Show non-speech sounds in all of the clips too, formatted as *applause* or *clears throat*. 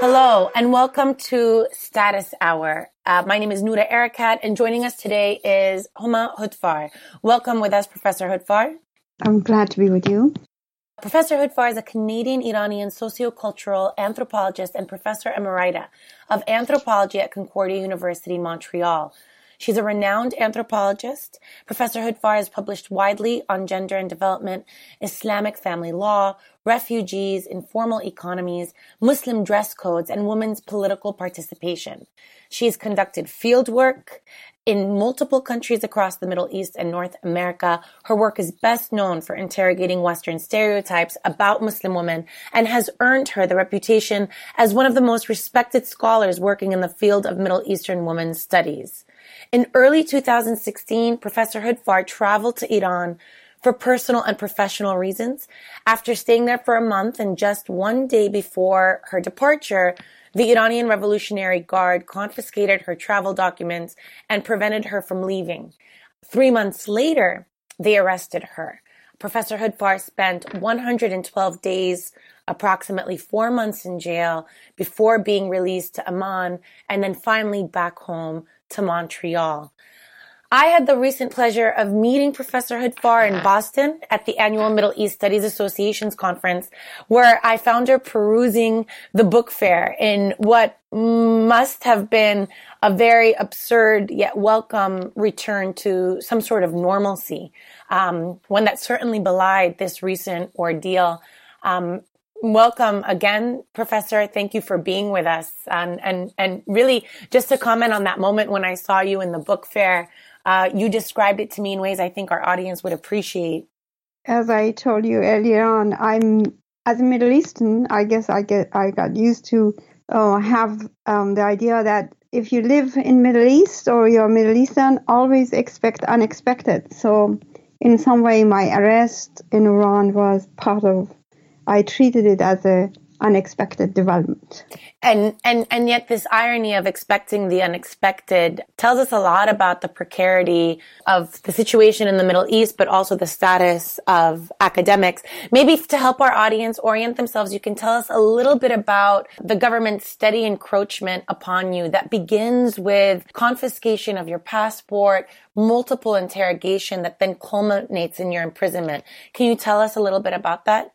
Hello, and welcome to Status Hour. Uh, my name is Noura Erakat, and joining us today is Homa Hoodfar. Welcome with us, Professor Hoodfar. I'm glad to be with you. Professor Hoodfar is a Canadian Iranian sociocultural anthropologist and professor emerita of anthropology at Concordia University, Montreal. She's a renowned anthropologist. Professor Hoodfar has published widely on gender and development, Islamic family law, refugees, informal economies, Muslim dress codes, and women's political participation. She has conducted field work in multiple countries across the Middle East and North America. Her work is best known for interrogating Western stereotypes about Muslim women and has earned her the reputation as one of the most respected scholars working in the field of Middle Eastern women's studies. In early 2016, Professor Hoodfar traveled to Iran for personal and professional reasons. After staying there for a month and just one day before her departure, the Iranian Revolutionary Guard confiscated her travel documents and prevented her from leaving. Three months later, they arrested her. Professor Hoodfar spent 112 days, approximately four months in jail before being released to Amman and then finally back home to Montreal. I had the recent pleasure of meeting Professor Hoodfar in Boston at the annual Middle East Studies Association's conference, where I found her perusing the book fair in what must have been a very absurd yet welcome return to some sort of normalcy, um, one that certainly belied this recent ordeal. Um, Welcome again, Professor. Thank you for being with us. And, and, and really, just to comment on that moment when I saw you in the book fair, uh, you described it to me in ways I think our audience would appreciate. As I told you earlier on, I'm as a Middle Eastern. I guess I get I got used to uh, have um, the idea that if you live in Middle East or you're Middle Eastern, always expect unexpected. So in some way, my arrest in Iran was part of I treated it as a unexpected development. And and and yet this irony of expecting the unexpected tells us a lot about the precarity of the situation in the Middle East but also the status of academics. Maybe to help our audience orient themselves you can tell us a little bit about the government's steady encroachment upon you that begins with confiscation of your passport, multiple interrogation that then culminates in your imprisonment. Can you tell us a little bit about that?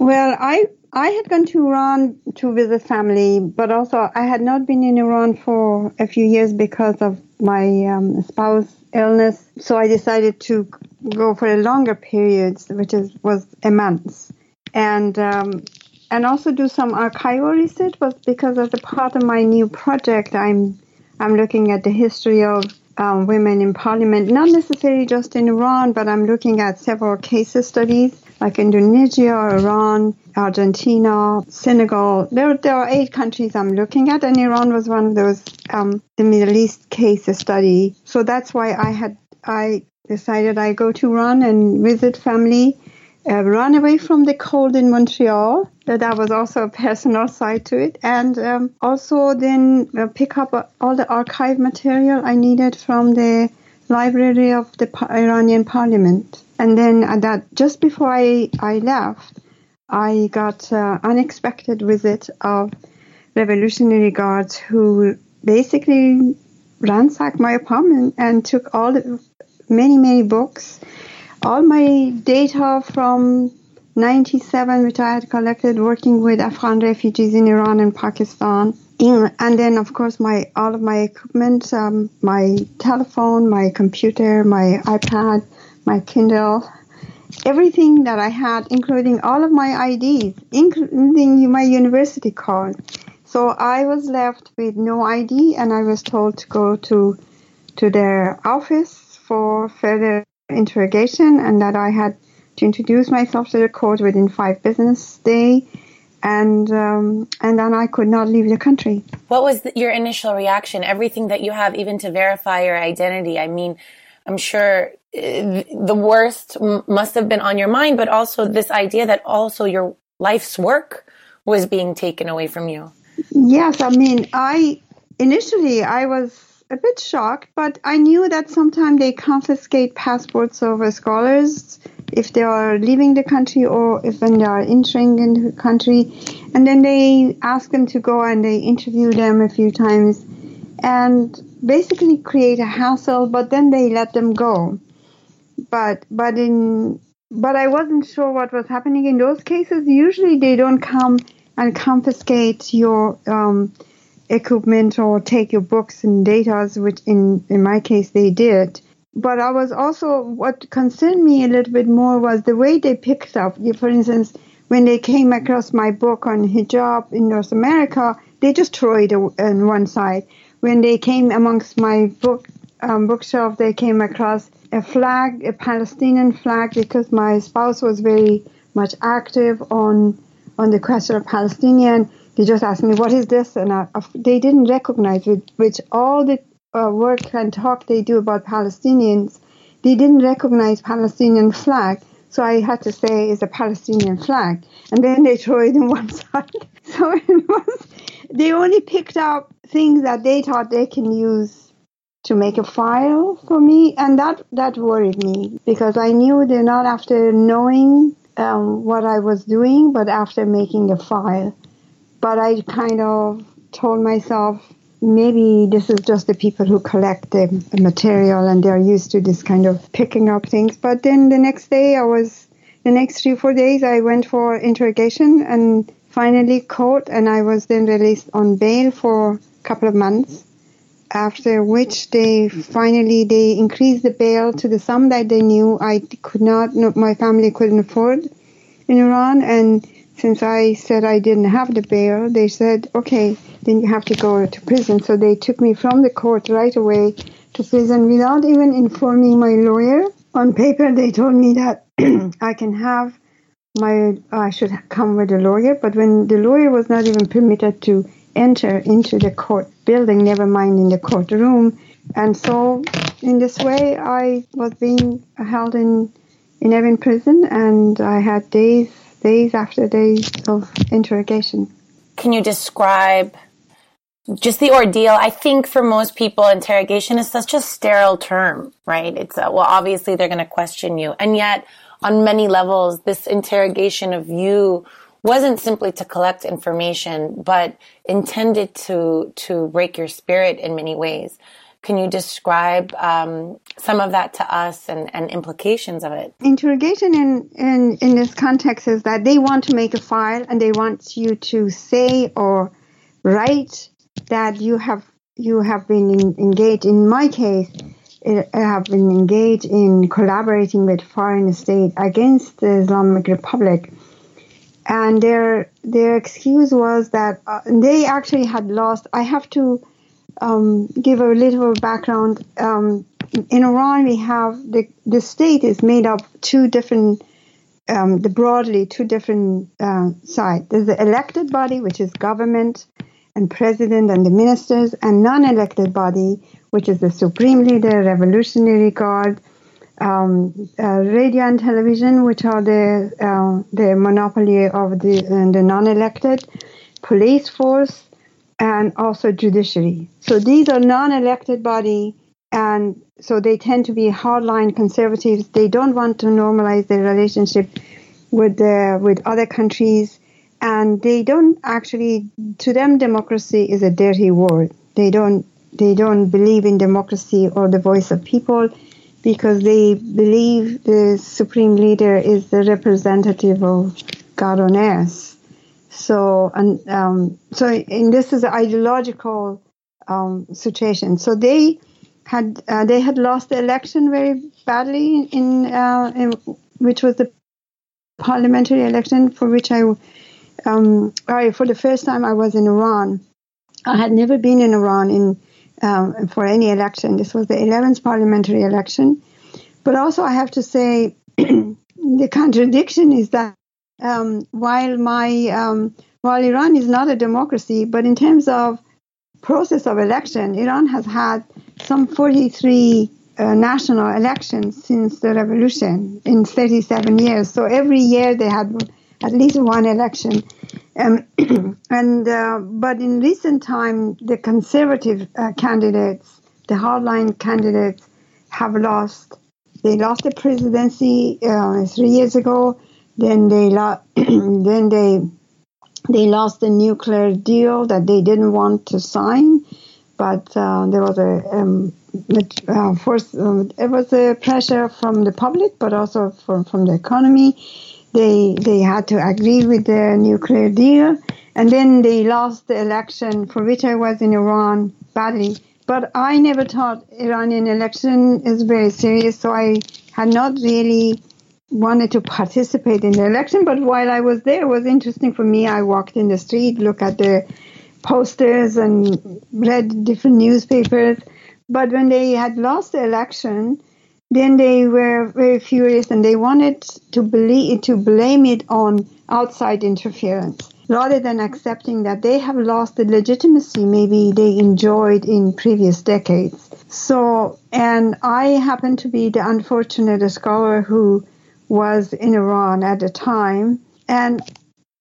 Well, I I had gone to Iran to visit family, but also I had not been in Iran for a few years because of my um, spouse illness. So I decided to go for a longer period, which is was a month, and um, and also do some archival research. Was because as a part of my new project, I'm I'm looking at the history of um, women in parliament, not necessarily just in Iran, but I'm looking at several case studies like Indonesia, Iran, Argentina, Senegal. There, there are eight countries I'm looking at, and Iran was one of those, um, the Middle East case study. So that's why I had, I decided I go to Iran and visit family, uh, run away from the cold in Montreal. That, was also a personal side to it. And um, also then uh, pick up all the archive material I needed from the library of the Iranian parliament. And then uh, that just before I, I left, I got an unexpected visit of Revolutionary Guards who basically ransacked my apartment and took all the many, many books, all my data from 97, which I had collected working with Afghan refugees in Iran and Pakistan. and then, of course, my all of my equipment, um, my telephone, my computer, my iPad, my Kindle, everything that I had, including all of my IDs, including my university card. So I was left with no ID, and I was told to go to to their office for further interrogation, and that I had to introduce myself to the court within five business days and um, and then I could not leave the country. What was the, your initial reaction? Everything that you have, even to verify your identity. I mean, I'm sure uh, the worst must have been on your mind, but also this idea that also your life's work was being taken away from you. Yes, I mean, I initially I was a bit shocked, but I knew that sometimes they confiscate passports of scholars if they are leaving the country or if when they are entering in the country. And then they ask them to go and they interview them a few times and basically create a hassle, but then they let them go. But, but in, but I wasn't sure what was happening in those cases. Usually they don't come and confiscate your, um, equipment or take your books and data, which in, in my case they did. But I was also, what concerned me a little bit more was the way they picked up. For instance, when they came across my book on hijab in North America, they just threw it on one side. When they came amongst my book um, bookshelf, they came across a flag, a Palestinian flag, because my spouse was very much active on on the question of Palestinian. They just asked me, "What is this?" And I, they didn't recognize it, which all the uh, work and talk they do about Palestinians, they didn't recognize Palestinian flag. So I had to say it's a Palestinian flag, and then they throw it on *laughs* one side. So it was they only picked up things that they thought they can use to make a file for me, and that that worried me because I knew they're not after knowing um, what I was doing, but after making a file. But I kind of told myself maybe this is just the people who collect the material and they're used to this kind of picking up things. But then the next day I was, the next three, four days I went for interrogation and finally caught and I was then released on bail for a couple of months. After which they finally, they increased the bail to the sum that they knew I could not, my family couldn't afford in Iran and since I said I didn't have the bail, they said, okay, then you have to go to prison. So they took me from the court right away to prison without even informing my lawyer. On paper, they told me that *clears throat* I can have my, I should come with a lawyer, but when the lawyer was not even permitted to enter into the court building, never mind in the courtroom. And so in this way, I was being held in, in Evin prison and I had days days after days of interrogation. Can you describe just the ordeal? I think for most people, interrogation is such a sterile term, right? It's a, well, obviously they're going to question you. And yet, on many levels, this interrogation of you wasn't simply to collect information, but intended to, to break your spirit in many ways. Can you describe um, some of that to us and, and implications of it? Interrogation in, in, in this context is that they want to make a file and they want you to say or write that you have you have been in, engaged. In my case, I have been engaged in collaborating with foreign state against the Islamic Republic. And their their excuse was that uh, they actually had lost. I have to um, give a little background. Um, in Iran, we have the the state is made up two different, um, the broadly two different uh, sides. There's the elected body, which is government and president and the ministers, and non-elected body, which is the supreme leader, Revolutionary Guard, um, uh, radio and television, which are the uh, the monopoly of the uh, the non-elected, police force, and also judiciary. So these are non-elected body, and so they tend to be hardline conservatives. They don't want to normalize their relationship with the, with other countries, and they don't actually. To them, democracy is a dirty word. They don't they don't believe in democracy or the voice of people because they believe the supreme leader is the representative of God on earth so, and um, so, in this is an ideological um, situation. So they had uh, they had lost the election very badly in, uh, in which was the parliamentary election for which I, um, for the first time I was in Iran. I had never been in Iran in um, for any election. This was the 11th parliamentary election. But also, I have to say, *clears throat* the contradiction is that um, while my um, while Iran is not a democracy, but in terms of process of election, Iran has had some 43 uh, national elections since the revolution in 37 years. So every year they had at least one election. Um, *clears throat* and uh, but in recent time, the conservative uh, candidates the hardline candidates have lost. They lost the presidency uh, three years ago. Then they lo- *clears throat* then they they lost the nuclear deal that they didn't want to sign, but uh, there was a um, uh, force. Um, it was a pressure from the public, but also from from the economy. They they had to agree with the nuclear deal, and then they lost the election for which I was in Iran badly. But I never thought Iranian election is very serious, so I had not really wanted to participate in the election. But while I was there, it was interesting for me. I walked in the street, looked at the posters, and read different newspapers. But when they had lost the election, then they were very furious and they wanted to believe to blame it on outside interference rather than accepting that they have lost the legitimacy maybe they enjoyed in previous decades. So, and I happen to be the unfortunate scholar who was in Iran at the time. And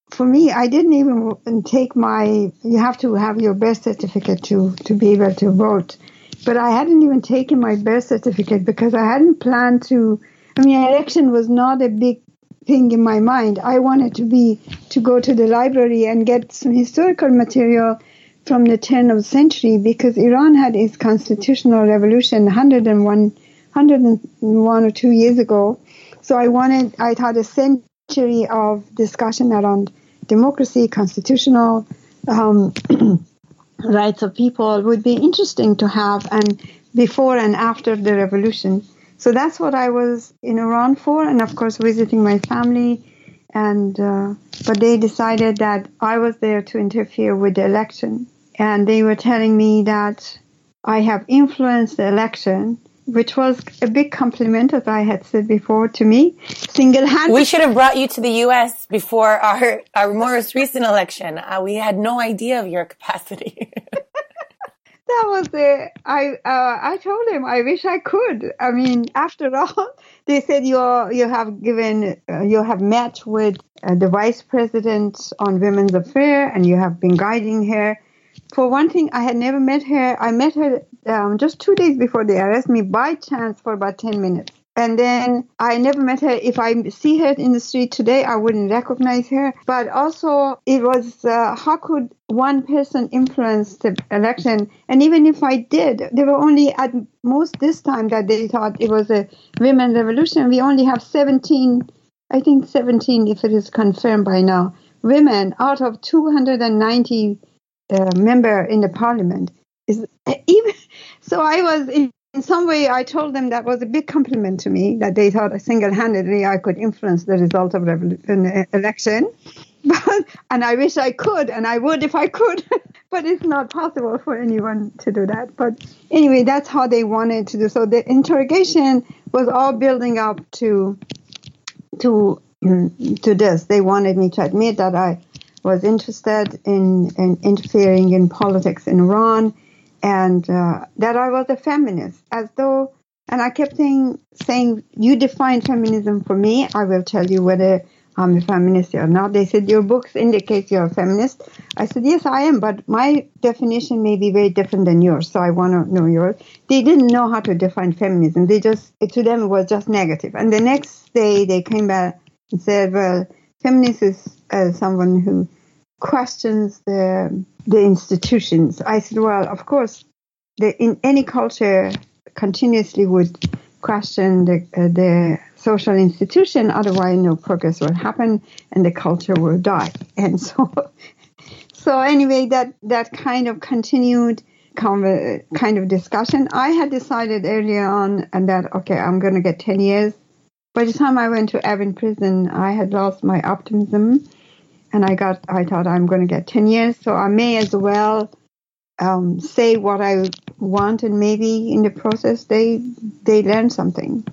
for me, I didn't even take my, you have to have your birth certificate to, to be able to vote. But I hadn't even taken my birth certificate because I hadn't planned to, I mean, election was not a big thing in my mind. I wanted to be, to go to the library and get some historical material from the turn of the century because Iran had its constitutional revolution 101, 101 or two years ago so I wanted, I thought a century of discussion around democracy, constitutional um, *clears throat* rights of people would be interesting to have, and before and after the revolution. So that's what I was in Iran for, and of course visiting my family. And uh, but they decided that I was there to interfere with the election, and they were telling me that I have influenced the election which was a big compliment, as I had said before, to me, single-handed. We should have brought you to the U.S. before our, our most recent election. Uh, we had no idea of your capacity. *laughs* that was it. I uh, I told him I wish I could. I mean, after *laughs* all, they said you you have given uh, you have met with uh, the vice president on women's affairs and you have been guiding her for one thing, I had never met her. I met her um, just two days before they arrested me by chance for about 10 minutes. And then I never met her. If I see her in the street today, I wouldn't recognize her. But also, it was uh, how could one person influence the election? And even if I did, there were only at most this time that they thought it was a women revolution. We only have 17, I think 17, if it is confirmed by now, women out of 290 member in the parliament is *laughs* even so i was in, in some way i told them that was a big compliment to me that they thought single-handedly i could influence the result of an election. *laughs* But, and i wish i could and i would if i could. *laughs* But it's not possible for anyone to do that. But anyway that's how they wanted to do. So the interrogation was all building up to to mm, to this. They wanted me to admit that i was interested in, in interfering in politics in Iran and uh, that I was a feminist, as though, and I kept saying, saying, you define feminism for me, I will tell you whether I'm a feminist or not. They said, your books indicate you're a feminist. I said, yes, I am, but my definition may be very different than yours, so I want to know yours. They didn't know how to define feminism. They just, to them, it was just negative. And the next day, they came back and said, well, feminist is uh, someone who questions the the institutions. I said, well, of course, the, in any culture continuously would question the uh, the social institution. Otherwise, no progress will happen, and the culture will die. *laughs* And so, so anyway, that that kind of continued kind of discussion. I had decided earlier on and that okay, I'm going to get ten years. By the time I went to Evin prison, I had lost my optimism and I got I thought I'm going to get 10 years so I may as well um, say what I want and maybe in the process they they learn something